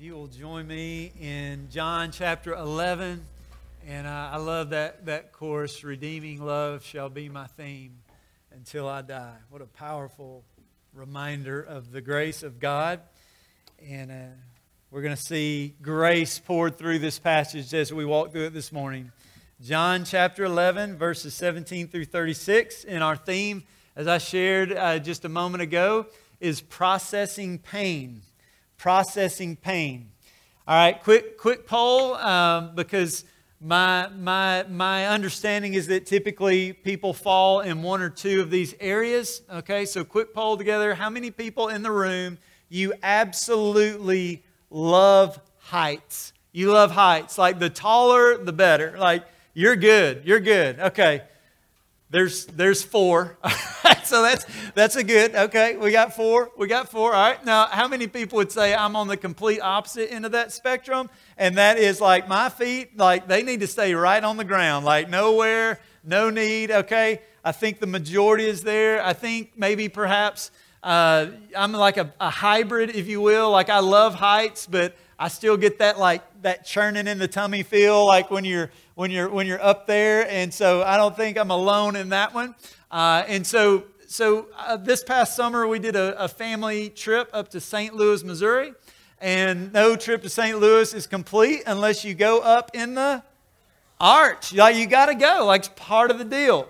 you will join me in John chapter 11. And uh, I love that, that chorus Redeeming love shall be my theme until I die. What a powerful reminder of the grace of God. And uh, we're going to see grace poured through this passage as we walk through it this morning. John chapter 11, verses 17 through 36. And our theme, as I shared uh, just a moment ago, is processing pain processing pain. All right, quick, quick poll um, because my, my, my understanding is that typically people fall in one or two of these areas. Okay, so quick poll together. How many people in the room you absolutely love heights? You love heights. Like the taller, the better. Like you're good. You're good. Okay. There's there's four. so that's that's a good. Okay, we got four. We got four. All right. Now, how many people would say I'm on the complete opposite end of that spectrum? And that is like my feet, like they need to stay right on the ground, like nowhere, no need. Okay. I think the majority is there. I think maybe perhaps uh, I'm like a, a hybrid, if you will. Like I love heights, but I still get that like that churning in the tummy feel like when you're when you're when you're up there and so i don't think i'm alone in that one uh, and so so uh, this past summer we did a, a, family trip up to st louis missouri and no trip to st louis is complete unless you go up in the arch like you got to go like it's part of the deal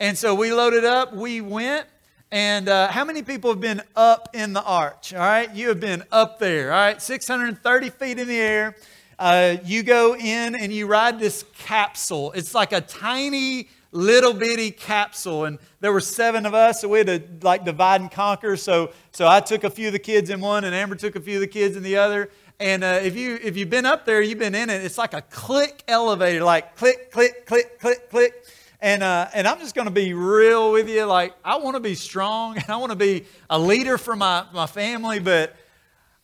and so we loaded up we went and uh, how many people have been up in the arch? All right, you have been up there. All right, 630 feet in the air. Uh, you go in and you ride this capsule. It's like a tiny little bitty capsule and there were seven of us so we had to like divide and conquer so so i took a few of the kids in one and amber took a few of the kids in the other and uh, if you if you've been up there you've been in it it's like a click elevator like click click click click click and, uh, and I'm just going to be real with you. Like, I want to be strong and I want to be a leader for my, my family, but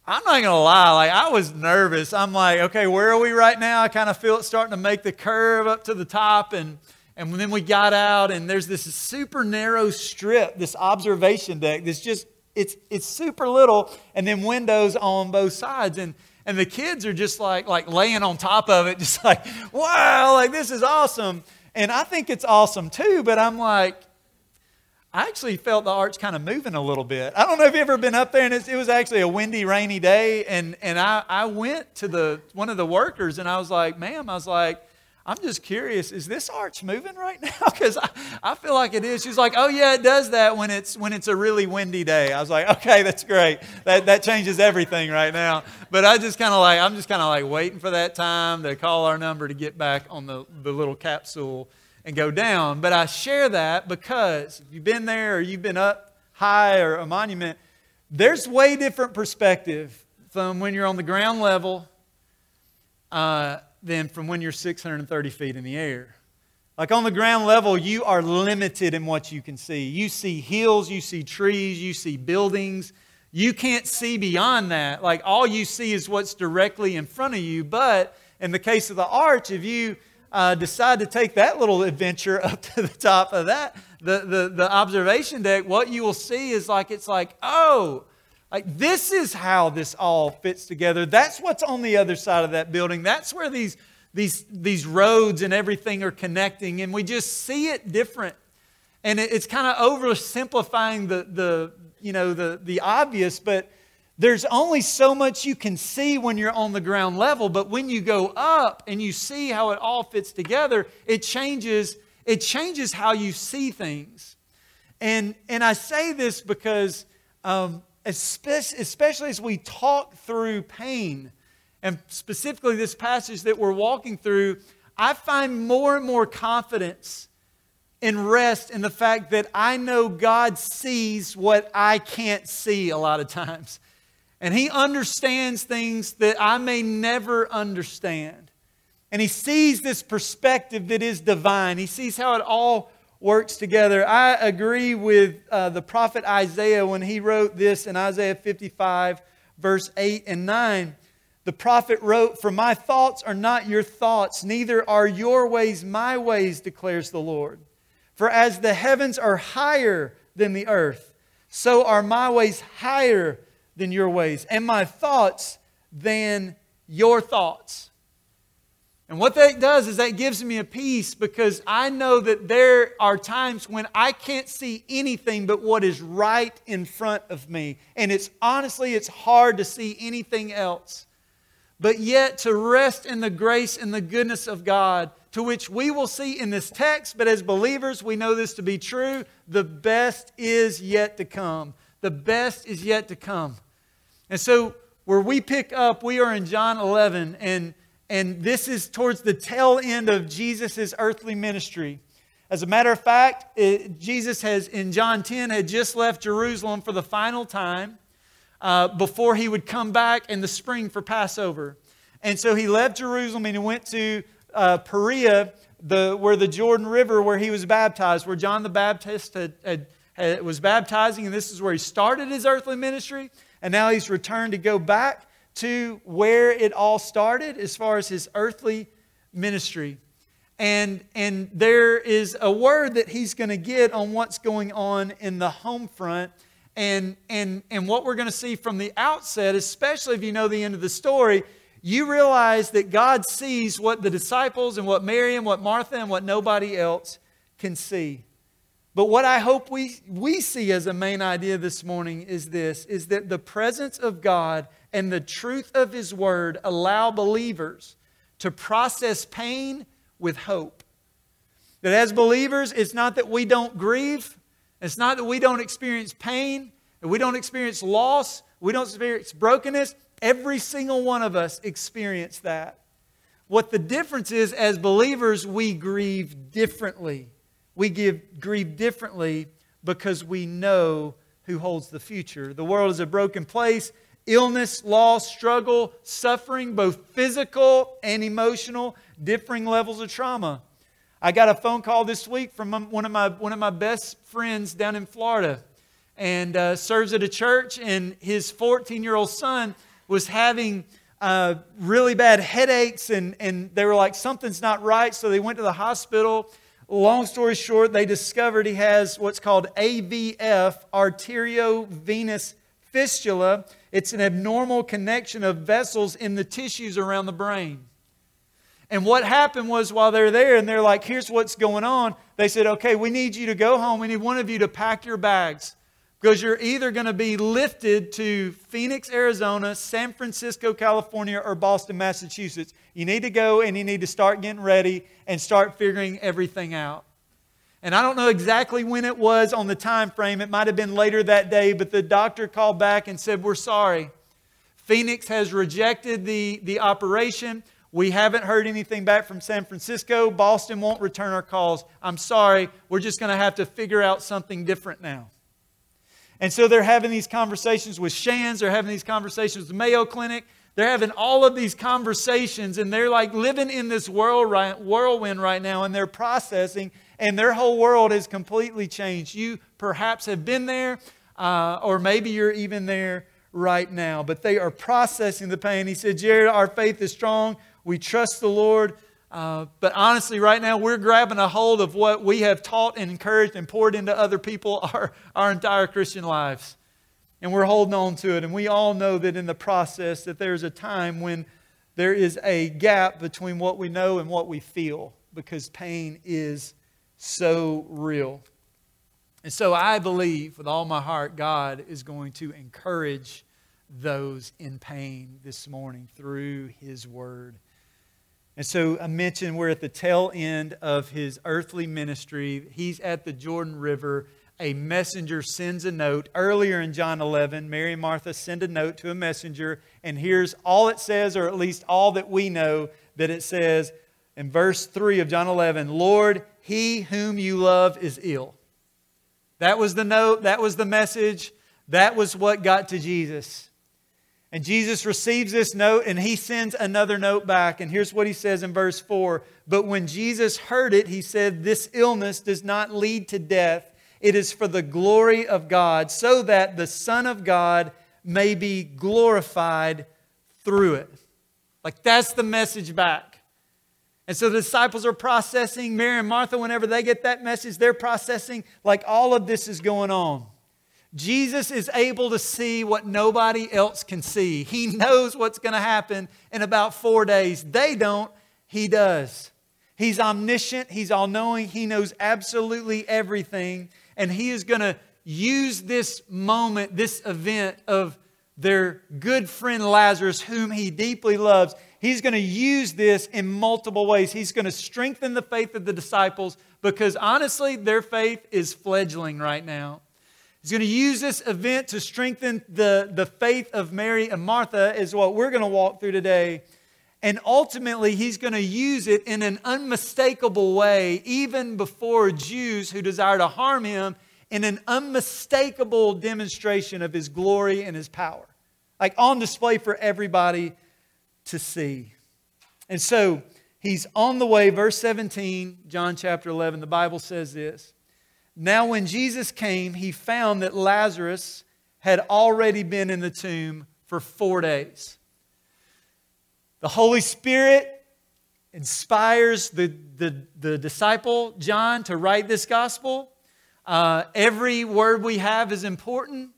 I'm not to lie, like I was nervous. I'm like, okay, where are we right now? I kind of feel it starting to make the curve up to the top and and then we got out and there's this super narrow strip, this observation deck that's just it's it's super little and then windows on both sides and and the kids are just like like laying on top of it just like, "Wow, like this is awesome." And I think it's awesome too, but I'm like I actually felt the arch kind of moving a little bit. I don't know if you've ever been up there, and it was actually a windy, rainy day. And, and I, I went to the one of the workers, and I was like, ma'am, I was like, I'm just curious, is this arch moving right now? Because I, I feel like it is. She's like, oh yeah, it does that when it's when it's a really windy day. I was like, okay, that's great. That that changes everything right now. But I just kind of like I'm just kind of like waiting for that time to call our number to get back on the, the little capsule and go down. But I share that because if you've been there or you've been up high or a monument, there's way different perspective from when you're on the ground level uh, than from when you're 630 feet in the air. Like on the ground level, you are limited in what you can see. You see hills, you see trees, you see buildings. You can't see beyond that. Like all you see is what's directly in front of you. But in the case of the arch, if you uh, decide to take that little adventure up to the top of that, the, the, the observation deck, what you will see is like, it's like, oh, like this is how this all fits together. That's what's on the other side of that building. That's where these, these, these roads and everything are connecting, and we just see it different. And it, it's kind of oversimplifying the, the, you know, the, the obvious, but there's only so much you can see when you're on the ground level, but when you go up and you see how it all fits together, it changes, it changes how you see things. And, and I say this because, um, especially, as we talk through pain, and specifically this passage that we're walking through, I find more and more confidence and rest in the fact that I know God sees what I can't see a lot of times. And He understands things that I may never understand. And He sees this perspective that is divine. He sees how it all works together. I agree with uh, the prophet Isaiah when he wrote this in Isaiah 55, verse 8 and 9. The prophet wrote, For my thoughts are not your thoughts, neither are your ways my ways, declares the Lord. For as the heavens are higher than the earth, so are my ways higher than your ways, and my thoughts than your thoughts. And what that does is that gives me a peace because I know that there are times when I can't see anything but what is right in front of me. And it's honestly, it's hard to see anything else. But yet to rest in the grace and the goodness of God, to which we will see in this text, but as believers, we know this to be true. The best is yet to come. The best is yet to come. And so, where we pick up, we are in John 11, and and this is towards the tail end of Jesus' earthly ministry. As a matter of fact, it, Jesus has, in John 10, had just left Jerusalem for the final time uh, before he would come back in the spring for Passover. And so he left Jerusalem and he went to uh, Perea, the, where the Jordan River, where he was baptized, where John the Baptist had, had, had, was baptizing, and this is where he started his earthly ministry. And now he's returned to go back to where it all started as far as his earthly ministry. And, and there is a word that he's going to get on what's going on in the home front. And, and, and what we're going to see from the outset, especially if you know the end of the story, you realize that God sees what the disciples and what Mary and what Martha and what nobody else can see. But what I hope we, we see as a main idea this morning is this is that the presence of God and the truth of His Word allow believers to process pain with hope. That as believers, it's not that we don't grieve, it's not that we don't experience pain, that we don't experience loss, we don't experience brokenness. Every single one of us experience that. What the difference is, as believers, we grieve differently. We give, grieve differently because we know who holds the future. The world is a broken place illness, loss, struggle, suffering, both physical and emotional, differing levels of trauma. I got a phone call this week from one of my, one of my best friends down in Florida and uh, serves at a church, and his 14 year old son was having uh, really bad headaches, and, and they were like, something's not right, so they went to the hospital. Long story short, they discovered he has what's called AVF, arteriovenous fistula. It's an abnormal connection of vessels in the tissues around the brain. And what happened was while they're there and they're like, here's what's going on, they said, okay, we need you to go home. We need one of you to pack your bags because you're either going to be lifted to Phoenix, Arizona, San Francisco, California, or Boston, Massachusetts. You need to go and you need to start getting ready and start figuring everything out. And I don't know exactly when it was on the time frame. It might have been later that day, but the doctor called back and said, We're sorry. Phoenix has rejected the, the operation. We haven't heard anything back from San Francisco. Boston won't return our calls. I'm sorry. We're just going to have to figure out something different now. And so they're having these conversations with Shands. They're having these conversations with the Mayo Clinic. They're having all of these conversations, and they're like living in this whirlwind right now, and they're processing and their whole world has completely changed. You perhaps have been there, uh, or maybe you're even there right now, but they are processing the pain. He said, Jared, our faith is strong. We trust the Lord. Uh, but honestly, right now, we're grabbing a hold of what we have taught and encouraged and poured into other people our, our entire Christian lives. And we're holding on to it. And we all know that in the process that there's a time when there is a gap between what we know and what we feel because pain is so real. And so I believe with all my heart, God is going to encourage those in pain this morning through His Word. And so I mentioned we're at the tail end of his earthly ministry. He's at the Jordan River. A messenger sends a note. Earlier in John 11, Mary and Martha send a note to a messenger, and here's all it says, or at least all that we know that it says in verse 3 of John 11 Lord, he whom you love is ill. That was the note, that was the message, that was what got to Jesus. And Jesus receives this note and he sends another note back. And here's what he says in verse 4 But when Jesus heard it, he said, This illness does not lead to death. It is for the glory of God, so that the Son of God may be glorified through it. Like that's the message back. And so the disciples are processing. Mary and Martha, whenever they get that message, they're processing like all of this is going on. Jesus is able to see what nobody else can see. He knows what's going to happen in about four days. They don't, he does. He's omniscient, he's all knowing, he knows absolutely everything, and he is going to use this moment, this event of their good friend Lazarus, whom he deeply loves. He's going to use this in multiple ways. He's going to strengthen the faith of the disciples because honestly, their faith is fledgling right now. He's going to use this event to strengthen the, the faith of Mary and Martha, is what we're going to walk through today. And ultimately, he's going to use it in an unmistakable way, even before Jews who desire to harm him, in an unmistakable demonstration of his glory and his power. Like on display for everybody to see. And so he's on the way, verse 17, John chapter 11, the Bible says this. Now, when Jesus came, he found that Lazarus had already been in the tomb for four days. The Holy Spirit inspires the, the, the disciple, John, to write this gospel. Uh, every word we have is important.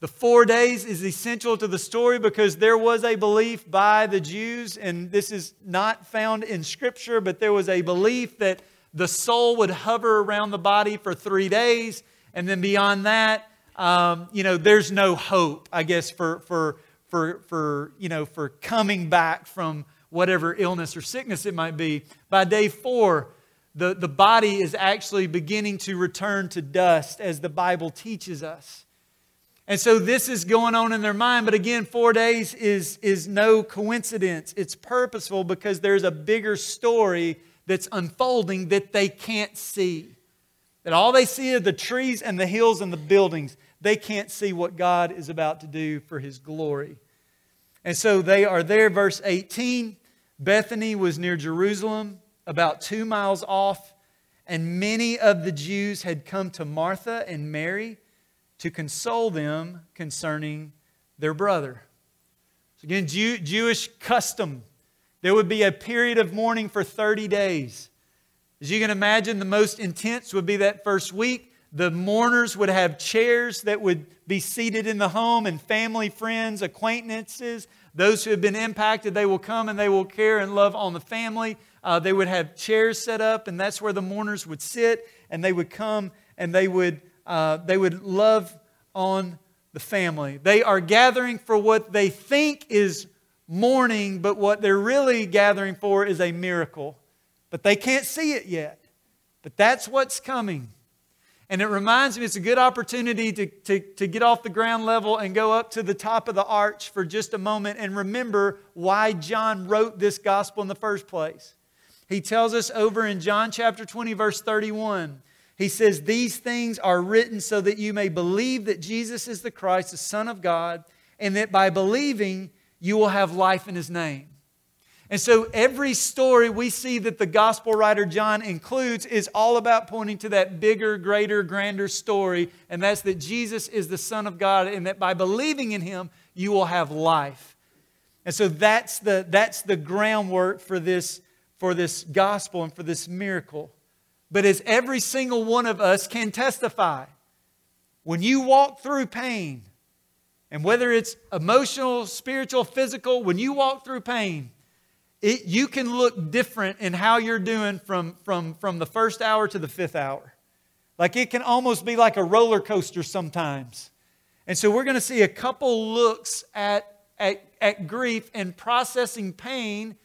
The four days is essential to the story because there was a belief by the Jews, and this is not found in Scripture, but there was a belief that the soul would hover around the body for three days, and then beyond that, um, you know, there's no hope, I guess, for, for, for, for, you know, for coming back from whatever illness or sickness it might be. By day four, the, the body is actually beginning to return to dust, as the Bible teaches us. And so this is going on in their mind. But again, four days is, is no coincidence. It's purposeful because there's a bigger story that's unfolding that they can't see. That all they see are the trees and the hills and the buildings. They can't see what God is about to do for his glory. And so they are there, verse 18. Bethany was near Jerusalem, about two miles off, and many of the Jews had come to Martha and Mary to console them concerning their brother. So again, Jew, Jewish custom there would be a period of mourning for 30 days. As you can imagine, the most intense would be that first week. The mourners would have chairs that would be seated in the home, and family, friends, acquaintances, those who have been impacted, they will come and they will care and love on the family. Uh, they would have chairs set up, and that's where the mourners would sit, and they would come and they would, uh, they would love on the family. They are gathering for what they think is mourning, but what they're really gathering for is a miracle. But they can't see it yet. But that's what's coming. And it reminds me it's a good opportunity to, to, to get off the ground level and go up to the top of the arch for just a moment and remember why John wrote this gospel in the first place. He tells us over in John chapter 20, verse 31. He says, These things are written so that you may believe that Jesus is the Christ, the Son of God, and that by believing you will have life in his name. And so every story we see that the gospel writer John includes is all about pointing to that bigger, greater, grander story, and that's that Jesus is the Son of God, and that by believing in him, you will have life. And so that's the, that's the groundwork for this, for this gospel and for this miracle. But as every single one of us can testify, when you walk through pain, and whether it's emotional, spiritual, physical, when you walk through pain, it, you can look different in how you're doing from, from, from the first hour to the fifth hour. Like it can almost be like a roller coaster sometimes. And so we're going to see a couple looks at, at, at grief and processing pain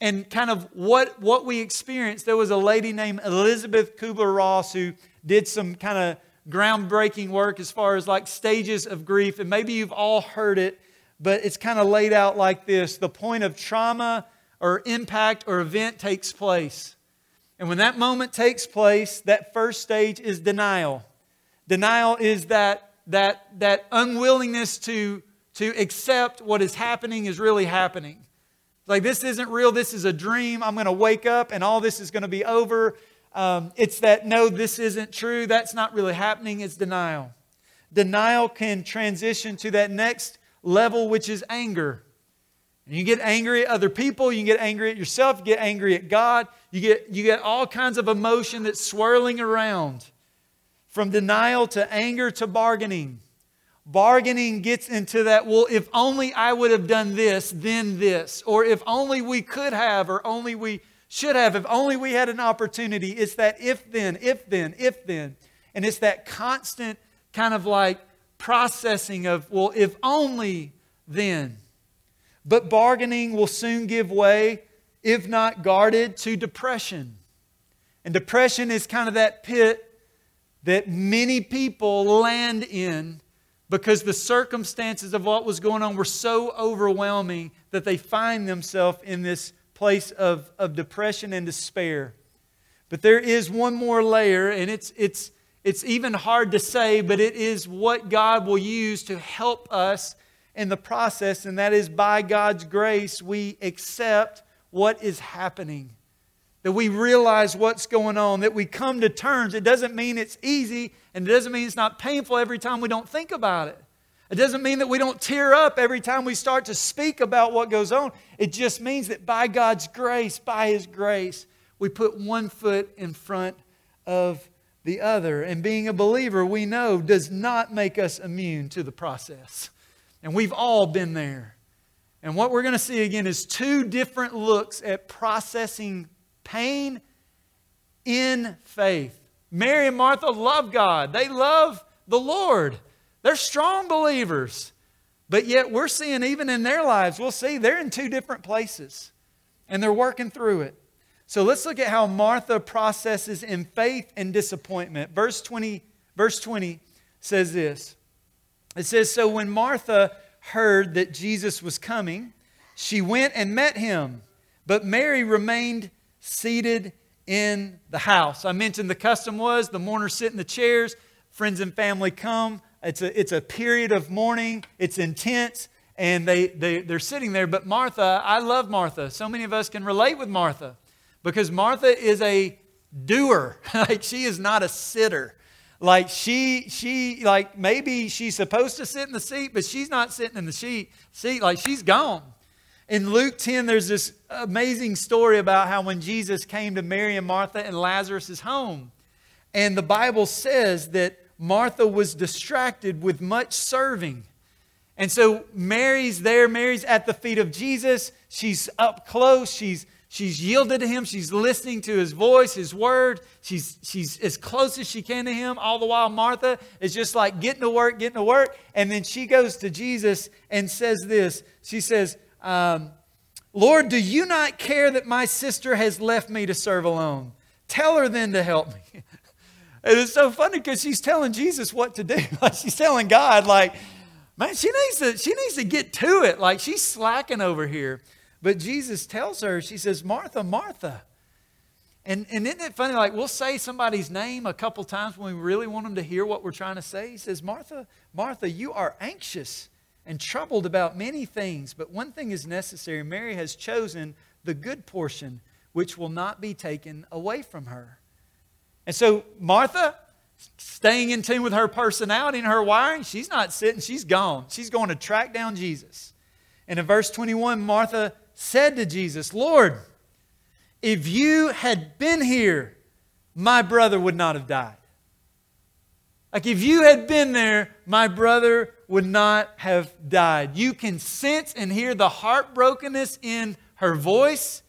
and kind of what, what we experienced. There was a lady named Elizabeth Kubler Ross who did some kind of groundbreaking work as far as like stages of grief. And maybe you've all heard it, but it's kind of laid out like this the point of trauma or impact or event takes place. And when that moment takes place, that first stage is denial. Denial is that, that, that unwillingness to, to accept what is happening is really happening. Like, this isn't real, this is a dream. I'm going to wake up and all this is going to be over um, it's that, no, this isn't true. That's not really happening. It's denial. Denial can transition to that next level, which is anger. And you get angry at other people, you get angry at yourself, you get angry at God, you get, you get all kinds of emotion that's swirling around. From denial to anger to bargaining. Bargaining gets into that, well, if only I would have done this, then this, or if only we could have, or only we should have, if only we had an opportunity. It's that if then, if then, if then. And it's that constant kind of like processing of, well, if only then. But bargaining will soon give way, if not guarded, to depression. And depression is kind of that pit that many people land in because the circumstances of what was going on were so overwhelming that they find themselves in this place of, of depression and despair. But there is one more layer, and it's, it's, it's even hard to say, but it is what God will use to help us in the process, and that is by God's grace, we accept what is happening. That we realize what's going on, that we come to terms. It doesn't mean it's easy, and it doesn't mean it's not painful every time we don't think about it. It doesn't mean that we don't tear up every time we start to speak about what goes on. It just means that by God's grace, by His grace, we put one foot in front of the other. And being a believer, we know, does not make us immune to the process. And we've all been there. And what we're going to see again is two different looks at processing pain in faith. Mary and Martha love God, they love the Lord. They're strong believers. But yet, we're seeing even in their lives, we'll see they're in two different places and they're working through it. So let's look at how Martha processes in faith and disappointment. Verse 20, verse 20 says this It says, So when Martha heard that Jesus was coming, she went and met him, but Mary remained seated in the house. I mentioned the custom was the mourners sit in the chairs, friends and family come, it's a, it's a period of mourning, it's intense, and they, they, they're sitting there. But Martha, I love Martha. So many of us can relate with Martha because Martha is a doer. like she is not a sitter. Like she, she, like maybe she's supposed to sit in the seat, but she's not sitting in the seat. Seat like she's gone. In Luke 10, there's this amazing story about how when Jesus came to Mary and Martha and Lazarus' home, and the Bible says that Martha was distracted with much serving. And so Mary's there. Mary's at the feet of Jesus. She's up close. She's, she's yielded to him. She's listening to his voice, his word. She's, she's as close as she can to him. All the while, Martha is just like getting to work, getting to work. And then she goes to Jesus and says this She says, um, Lord, do you not care that my sister has left me to serve alone? Tell her then to help me. And it's so funny because she's telling Jesus what to do. Like she's telling God, like, man, she needs to, she needs to get to it. Like she's slacking over here. But Jesus tells her, she says, Martha, Martha. And, and isn't it funny? Like we'll say somebody's name a couple times when we really want them to hear what we're trying to say. He says, Martha, Martha, you are anxious and troubled about many things, but one thing is necessary. Mary has chosen the good portion, which will not be taken away from her. And so Martha, staying in tune with her personality and her wiring, she's not sitting, she's gone. She's going to track down Jesus. And in verse 21, Martha said to Jesus, Lord, if you had been here, my brother would not have died. Like if you had been there, my brother would not have died. You can sense and hear the heartbrokenness in her voice.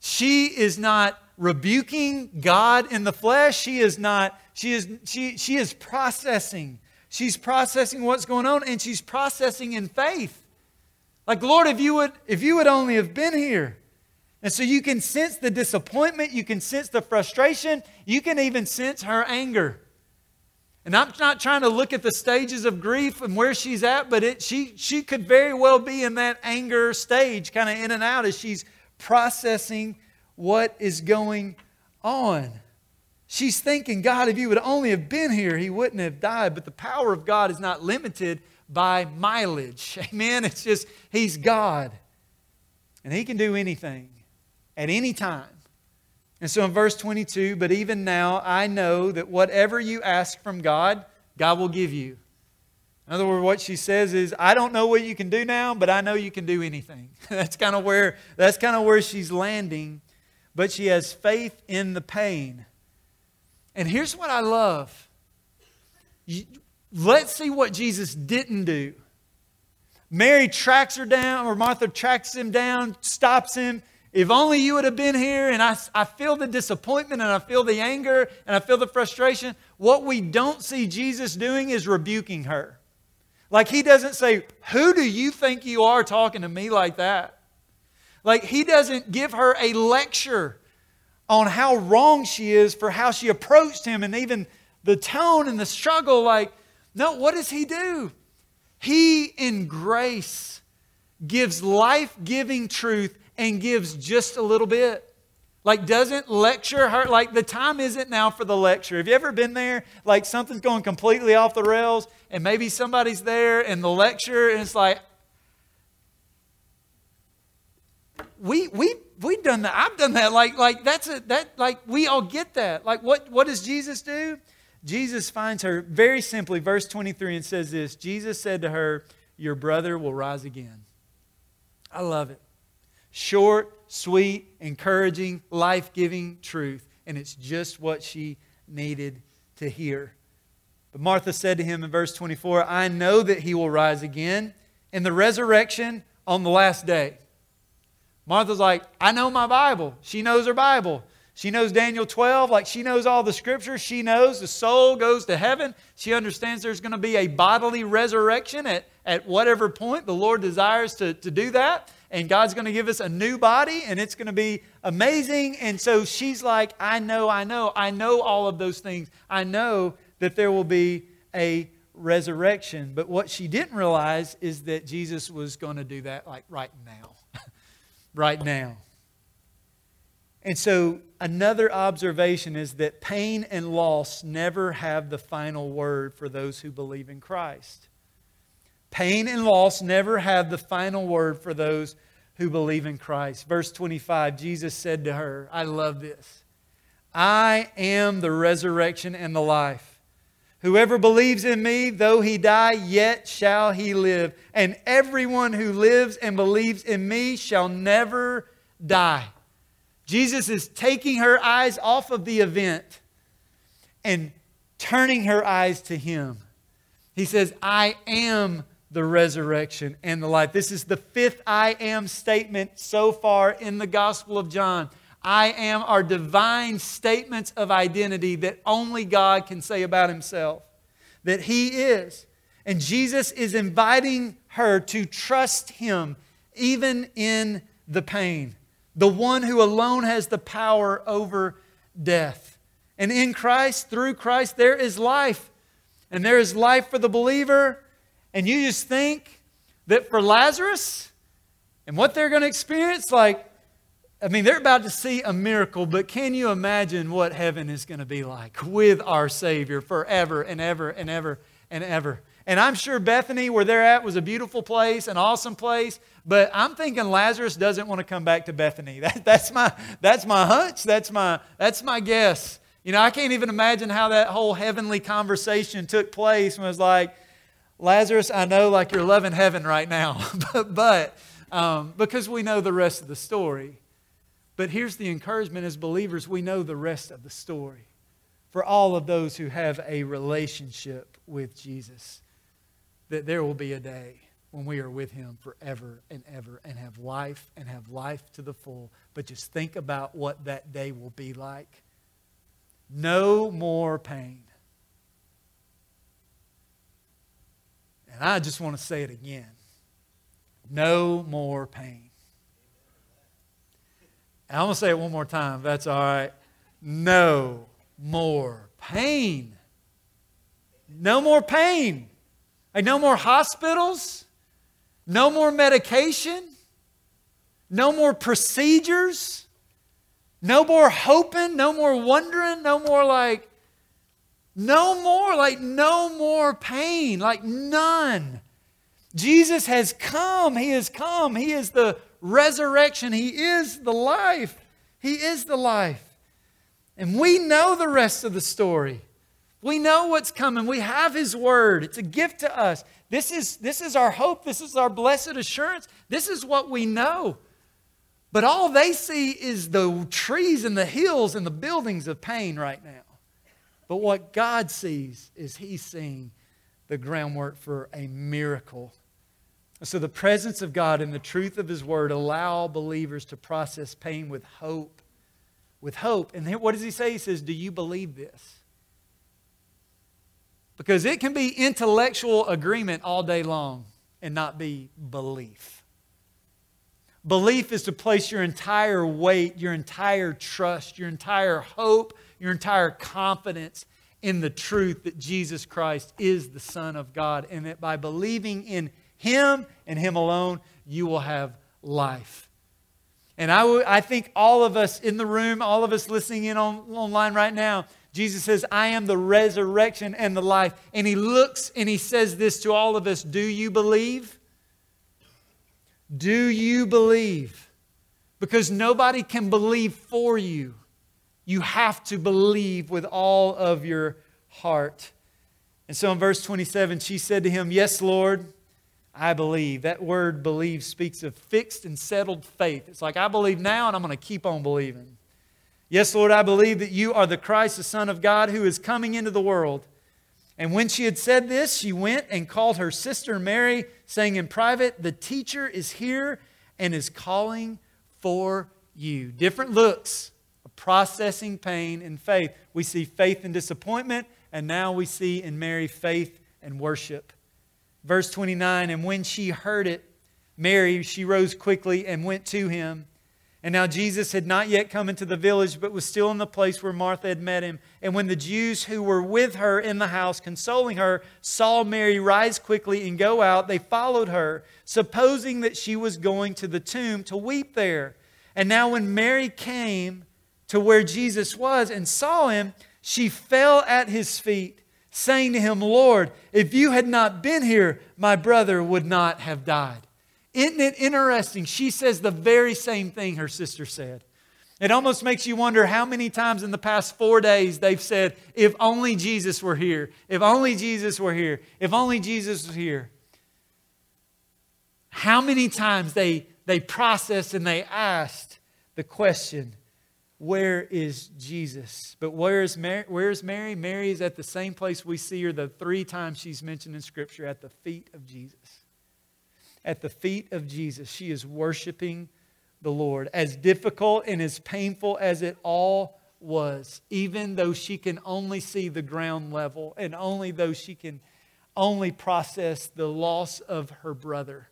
She is not rebuking God in the flesh. She is not, she is, she, she is processing. She's processing what's going on and she's processing in faith. Like, Lord, if you would, if you would only have been here. And so you can sense the disappointment, you can sense the frustration, you can even sense her anger. And I'm not trying to look at the stages of grief and where she's at, but it, she, she could very well be in that anger stage, kind of in and out as she's processing what is going on. She's thinking, God, if you would only have been here, he wouldn't have died. But the power of God is not limited by mileage. Amen. It's just, he's God. And he can do anything at any time. And so in verse 22, but even now I know that whatever you ask from God, God will give you. In other words, what she says is, I don't know what you can do now, but I know you can do anything. that's kind of where that's kind of where she's landing but she has faith in the pain. And here's what I love let's see what Jesus didn't do. Mary tracks her down, or Martha tracks him down, stops him. If only you would have been here, and I, I feel the disappointment, and I feel the anger, and I feel the frustration. What we don't see Jesus doing is rebuking her. Like he doesn't say, Who do you think you are talking to me like that? Like he doesn't give her a lecture on how wrong she is for how she approached him and even the tone and the struggle. Like, no, what does he do? He, in grace, gives life giving truth and gives just a little bit. Like, doesn't lecture her. Like, the time isn't now for the lecture. Have you ever been there? Like, something's going completely off the rails, and maybe somebody's there and the lecture, and it's like, we, we, we've done that. I've done that. Like, like that's a, that, like, we all get that. Like, what, what does Jesus do? Jesus finds her very simply, verse 23, and says this Jesus said to her, Your brother will rise again. I love it. Short, sweet, encouraging, life giving truth. And it's just what she needed to hear. But Martha said to him in verse 24, I know that he will rise again in the resurrection on the last day. Martha's like, I know my Bible. She knows her Bible. She knows Daniel 12, like she knows all the scriptures. She knows the soul goes to heaven. She understands there's going to be a bodily resurrection at, at whatever point the Lord desires to, to do that. And God's going to give us a new body and it's going to be amazing. And so she's like, I know, I know, I know all of those things. I know that there will be a resurrection. But what she didn't realize is that Jesus was going to do that like right now. right now. And so, another observation is that pain and loss never have the final word for those who believe in Christ. Pain and loss never have the final word for those who believe in Christ. Verse 25, Jesus said to her, I love this. I am the resurrection and the life. Whoever believes in me, though he die, yet shall he live. And everyone who lives and believes in me shall never die. Jesus is taking her eyes off of the event and turning her eyes to him. He says, I am the resurrection and the life. This is the fifth I am statement so far in the Gospel of John. I am our divine statements of identity that only God can say about himself. That he is. And Jesus is inviting her to trust him even in the pain the one who alone has the power over death. And in Christ, through Christ, there is life. And there is life for the believer. And you just think that for Lazarus and what they're going to experience, like, I mean, they're about to see a miracle, but can you imagine what heaven is going to be like with our Savior forever and ever and ever and ever? And I'm sure Bethany, where they're at, was a beautiful place, an awesome place. But I'm thinking Lazarus doesn't want to come back to Bethany. That, that's, my, that's my hunch. That's my, that's my guess. You know, I can't even imagine how that whole heavenly conversation took place when it was like, Lazarus, I know like you're loving heaven right now, but, but um, because we know the rest of the story. But here's the encouragement as believers we know the rest of the story for all of those who have a relationship with Jesus that there will be a day when we are with him forever and ever and have life and have life to the full. But just think about what that day will be like. No more pain. I just want to say it again. No more pain. And I'm going to say it one more time, if that's all right. No more pain. No more pain. Like no more hospitals, no more medication, no more procedures, no more hoping, no more wondering, no more like, no more, like no more pain, like none. Jesus has come. He has come. He is the resurrection. He is the life. He is the life. And we know the rest of the story. We know what's coming. We have His Word. It's a gift to us. This is, this is our hope. This is our blessed assurance. This is what we know. But all they see is the trees and the hills and the buildings of pain right now. But what God sees is He's seeing the groundwork for a miracle. So, the presence of God and the truth of His Word allow believers to process pain with hope. With hope. And then what does He say? He says, Do you believe this? Because it can be intellectual agreement all day long and not be belief. Belief is to place your entire weight, your entire trust, your entire hope, your entire confidence in the truth that Jesus Christ is the Son of God and that by believing in him and Him alone, you will have life. And I, w- I think all of us in the room, all of us listening in on, online right now, Jesus says, I am the resurrection and the life. And He looks and He says this to all of us Do you believe? Do you believe? Because nobody can believe for you. You have to believe with all of your heart. And so in verse 27, she said to him, Yes, Lord. I believe. That word believe speaks of fixed and settled faith. It's like, I believe now and I'm going to keep on believing. Yes, Lord, I believe that you are the Christ, the Son of God, who is coming into the world. And when she had said this, she went and called her sister Mary, saying in private, The teacher is here and is calling for you. Different looks processing pain and faith. We see faith and disappointment, and now we see in Mary faith and worship. Verse 29 And when she heard it, Mary, she rose quickly and went to him. And now Jesus had not yet come into the village, but was still in the place where Martha had met him. And when the Jews who were with her in the house, consoling her, saw Mary rise quickly and go out, they followed her, supposing that she was going to the tomb to weep there. And now, when Mary came to where Jesus was and saw him, she fell at his feet saying to him, Lord, if you had not been here, my brother would not have died. Isn't it interesting? She says the very same thing her sister said. It almost makes you wonder how many times in the past four days they've said, If only Jesus were here, if only Jesus were here, if only Jesus was here. How many times they, they processed and they asked the question, where is Jesus? But where is Mary? Where is Mary? Mary is at the same place we see her the three times she's mentioned in Scripture at the feet of Jesus. At the feet of Jesus, she is worshiping the Lord. As difficult and as painful as it all was, even though she can only see the ground level and only though she can only process the loss of her brother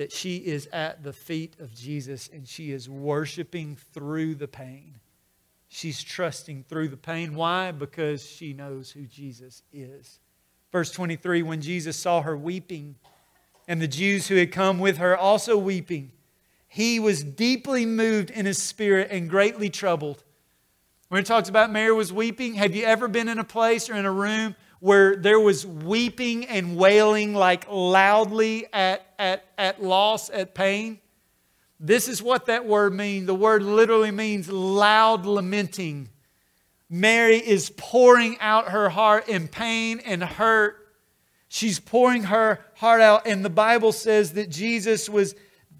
that she is at the feet of Jesus and she is worshiping through the pain. She's trusting through the pain. Why? Because she knows who Jesus is. Verse 23 When Jesus saw her weeping, and the Jews who had come with her also weeping, he was deeply moved in his spirit and greatly troubled. When it talks about Mary was weeping, have you ever been in a place or in a room where there was weeping and wailing like loudly at, at, at loss, at pain. This is what that word means. The word literally means loud lamenting. Mary is pouring out her heart in pain and hurt. She's pouring her heart out, and the Bible says that Jesus was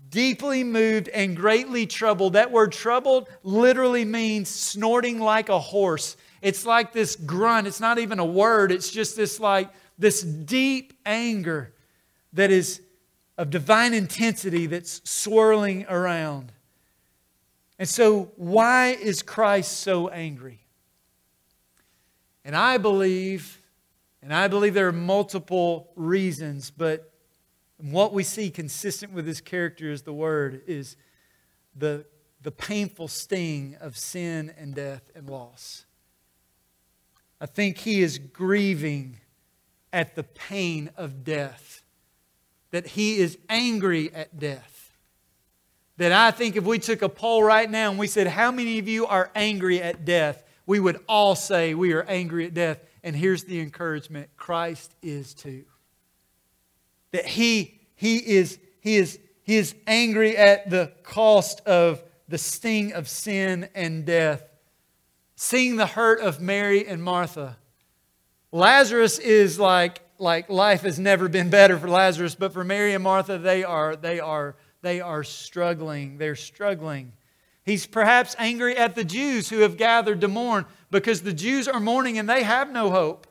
deeply moved and greatly troubled. That word troubled literally means snorting like a horse. It's like this grunt. It's not even a word. It's just this like this deep anger that is of divine intensity that's swirling around. And so, why is Christ so angry? And I believe, and I believe there are multiple reasons, but what we see consistent with his character is the word is the, the painful sting of sin and death and loss. I think he is grieving at the pain of death, that he is angry at death. That I think if we took a poll right now and we said, How many of you are angry at death? we would all say we are angry at death. And here's the encouragement Christ is too. That he, he, is, he, is, he is angry at the cost of the sting of sin and death seeing the hurt of Mary and Martha. Lazarus is like, like life has never been better for Lazarus, but for Mary and Martha, they are, they are, they are struggling. They're struggling. He's perhaps angry at the Jews who have gathered to mourn because the Jews are mourning and they have no hope.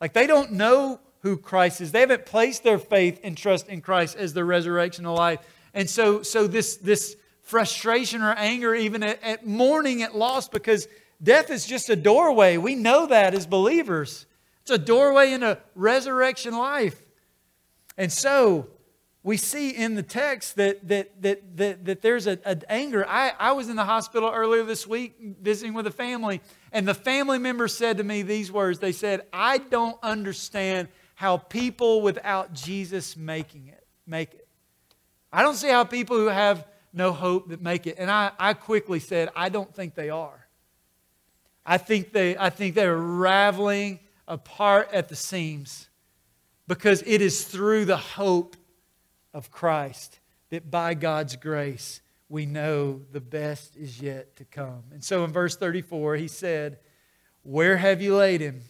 Like they don't know who Christ is. They haven't placed their faith and trust in Christ as the resurrection of life. And so, so this, this frustration or anger, even at, at mourning at loss, because death is just a doorway. We know that as believers. It's a doorway into resurrection life. And so we see in the text that, that, that, that, that there's an anger. I, I was in the hospital earlier this week visiting with a family, and the family member said to me these words. They said, I don't understand how people without Jesus making it make it. I don't see how people who have no hope that make it. And I, I quickly said, I don't think they are. I think they I think they're raveling apart at the seams because it is through the hope of Christ that by God's grace we know the best is yet to come. And so in verse 34, he said, Where have you laid him?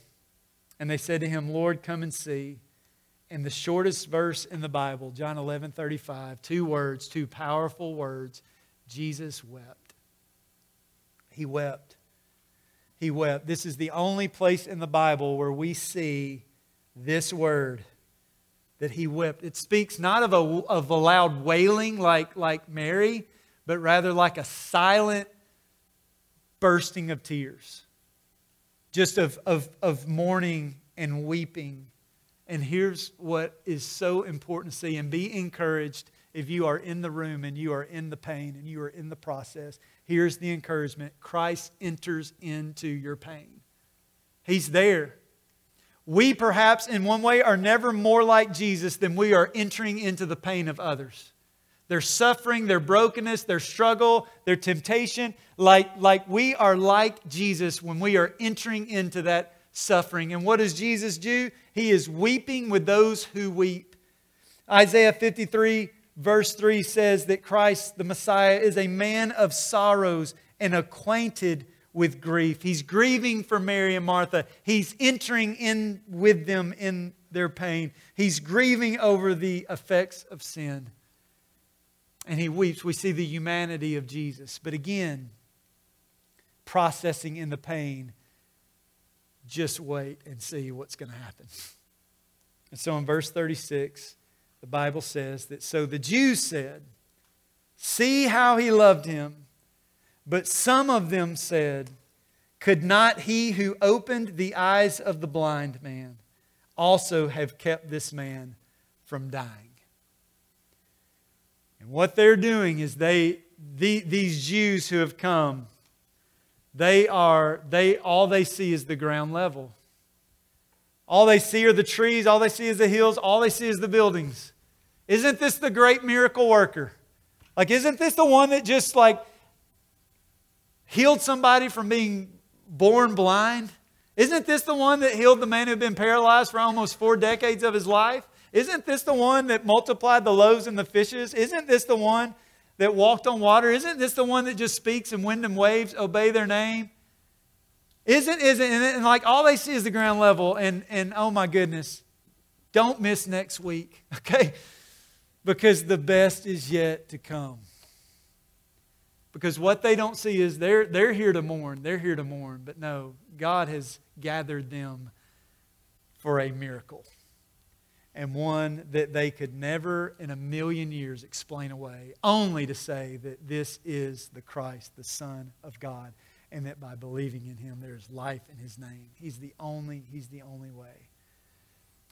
And they said to him, Lord, come and see. And the shortest verse in the Bible, John 11 35, two words, two powerful words Jesus wept. He wept. He wept. This is the only place in the Bible where we see this word that he wept. It speaks not of a, of a loud wailing like, like Mary, but rather like a silent bursting of tears, just of, of, of mourning and weeping. And here's what is so important to see and be encouraged if you are in the room and you are in the pain and you are in the process. Here's the encouragement Christ enters into your pain, He's there. We perhaps, in one way, are never more like Jesus than we are entering into the pain of others their suffering, their brokenness, their struggle, their temptation, like, like we are like Jesus when we are entering into that suffering. And what does Jesus do? He is weeping with those who weep. Isaiah 53, verse 3 says that Christ, the Messiah, is a man of sorrows and acquainted with grief. He's grieving for Mary and Martha. He's entering in with them in their pain. He's grieving over the effects of sin and he weeps. We see the humanity of Jesus. But again, processing in the pain, just wait and see what's going to happen. And so in verse 36, the Bible says that so the Jews said, See how he loved him. But some of them said, Could not he who opened the eyes of the blind man also have kept this man from dying? And what they're doing is they, the, these Jews who have come, they are, they, all they see is the ground level. All they see are the trees, all they see is the hills, all they see is the buildings. Isn't this the great miracle worker? Like, isn't this the one that just like healed somebody from being born blind? Isn't this the one that healed the man who had been paralyzed for almost four decades of his life? Isn't this the one that multiplied the loaves and the fishes? Isn't this the one that walked on water? Isn't this the one that just speaks and wind and waves obey their name? Isn't, isn't, and like all they see is the ground level, and, and oh my goodness, don't miss next week, okay? Because the best is yet to come. Because what they don't see is they're, they're here to mourn, they're here to mourn, but no, God has gathered them for a miracle and one that they could never in a million years explain away, only to say that this is the Christ, the Son of God, and that by believing in him there is life in his name. He's the only, he's the only way.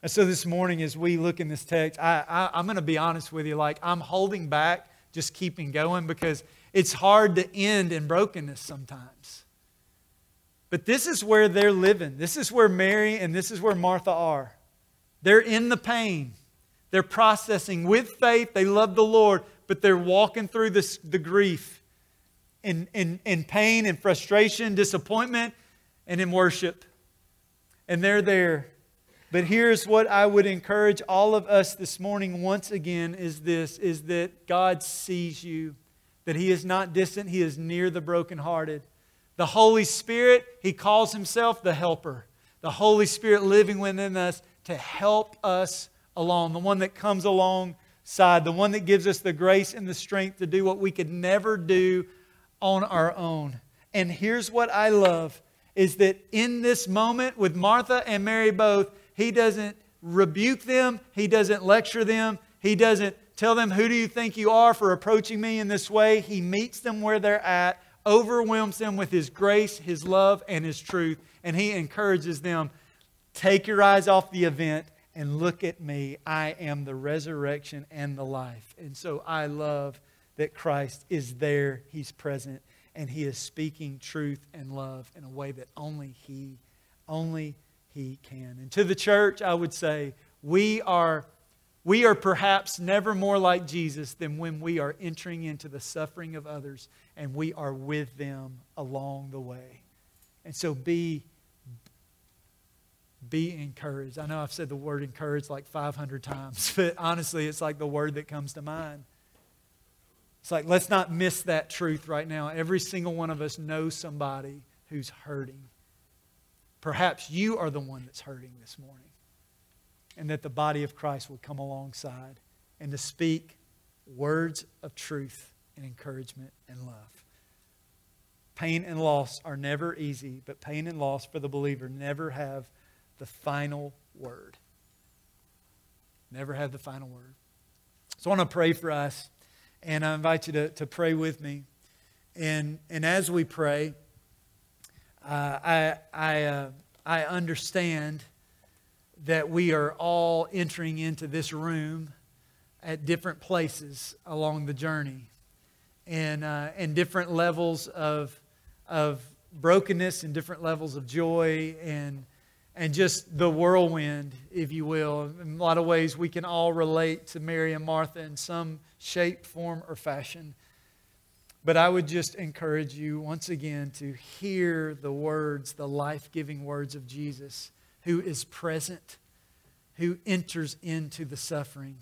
And so this morning, as we look in this text, I, I, I'm going to be honest with you, like I'm holding back, just keeping going, because it's hard to end in brokenness sometimes. But this is where they're living. This is where Mary and this is where Martha are. They're in the pain. They're processing with faith. They love the Lord, but they're walking through this, the grief in, in, in pain and frustration, disappointment, and in worship. And they're there. But here's what I would encourage all of us this morning once again is this is that God sees you, that He is not distant, He is near the brokenhearted. The Holy Spirit, He calls Himself the helper. The Holy Spirit living within us to help us along, the one that comes alongside, the one that gives us the grace and the strength to do what we could never do on our own. And here's what I love is that in this moment with Martha and Mary both, he doesn't rebuke them, He doesn't lecture them, He doesn't tell them, Who do you think you are for approaching me in this way? He meets them where they're at, overwhelms them with His grace, His love, and His truth, and He encourages them take your eyes off the event and look at me. I am the resurrection and the life. And so I love that Christ is there, He's present, and He is speaking truth and love in a way that only He, only He can. And to the church, I would say, we are, we are perhaps never more like Jesus than when we are entering into the suffering of others and we are with them along the way. And so be be encouraged. I know I've said the word encouraged like 500 times, but honestly, it's like the word that comes to mind. It's like, let's not miss that truth right now. Every single one of us knows somebody who's hurting. Perhaps you are the one that's hurting this morning. And that the body of Christ will come alongside and to speak words of truth and encouragement and love. Pain and loss are never easy, but pain and loss for the believer never have the final word. Never have the final word. So I want to pray for us and I invite you to, to pray with me. And, and as we pray, uh, I, I, uh, I understand that we are all entering into this room at different places along the journey and, uh, and different levels of, of brokenness and different levels of joy and, and just the whirlwind, if you will. In a lot of ways, we can all relate to Mary and Martha in some shape, form, or fashion. But I would just encourage you once again to hear the words, the life giving words of Jesus, who is present, who enters into the suffering,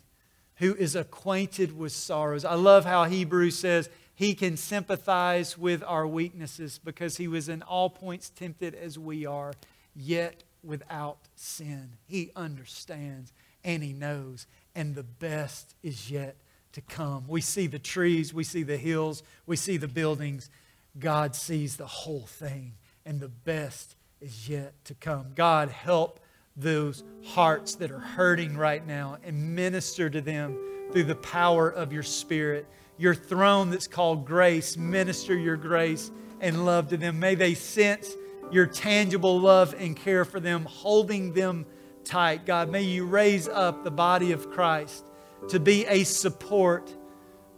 who is acquainted with sorrows. I love how Hebrews says he can sympathize with our weaknesses because he was in all points tempted as we are, yet without sin. He understands and he knows, and the best is yet to come. We see the trees, we see the hills, we see the buildings. God sees the whole thing, and the best is yet to come. God, help those hearts that are hurting right now and minister to them through the power of your Spirit. Your throne that's called grace, minister your grace and love to them. May they sense your tangible love and care for them, holding them tight. God, may you raise up the body of Christ to be a support,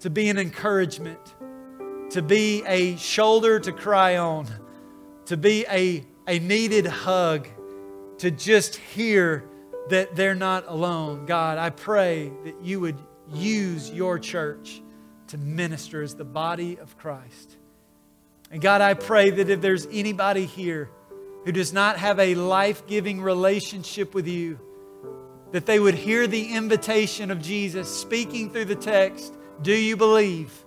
to be an encouragement, to be a shoulder to cry on, to be a, a needed hug, to just hear that they're not alone. God, I pray that you would use your church to minister as the body of Christ. And God, I pray that if there's anybody here who does not have a life giving relationship with you, that they would hear the invitation of Jesus speaking through the text Do you believe?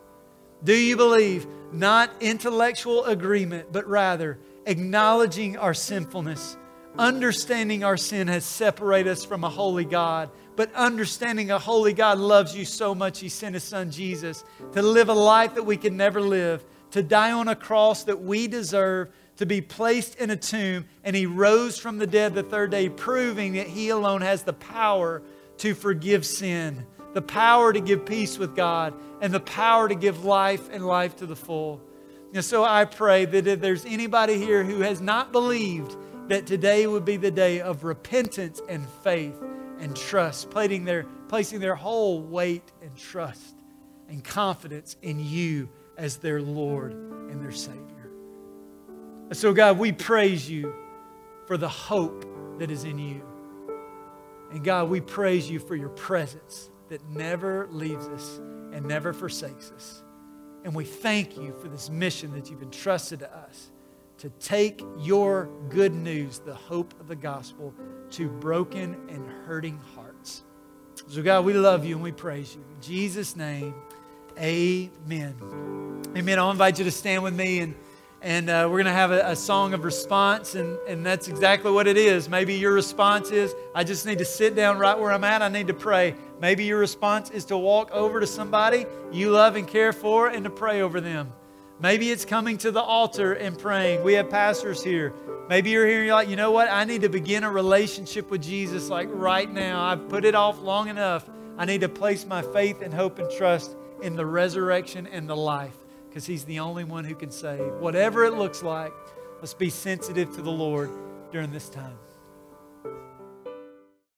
Do you believe? Not intellectual agreement, but rather acknowledging our sinfulness, understanding our sin has separated us from a holy God, but understanding a holy God loves you so much, He sent His Son Jesus to live a life that we could never live to die on a cross that we deserve, to be placed in a tomb, and he rose from the dead the third day, proving that he alone has the power to forgive sin, the power to give peace with God, and the power to give life and life to the full. And so I pray that if there's anybody here who has not believed that today would be the day of repentance and faith and trust, placing their, placing their whole weight and trust and confidence in you as their Lord and their Savior. So, God, we praise you for the hope that is in you. And God, we praise you for your presence that never leaves us and never forsakes us. And we thank you for this mission that you've entrusted to us to take your good news, the hope of the gospel, to broken and hurting hearts. So, God, we love you and we praise you. In Jesus' name, amen. Amen. I'll invite you to stand with me and and uh, we're going to have a, a, song of response, and, and that's exactly what it is. Maybe your response is, I just need to sit down right where I'm at. I need to pray. Maybe your response is to walk over to somebody you love and care for and to pray over them. Maybe it's coming to the altar and praying. We have pastors here. Maybe you're here and you're like, you know what? I need to begin a relationship with Jesus like right now. I've put it off long enough. I need to place my faith and hope and trust in the resurrection and the life because He's the only one who can save. Whatever it looks like, let's be sensitive to the Lord during this time.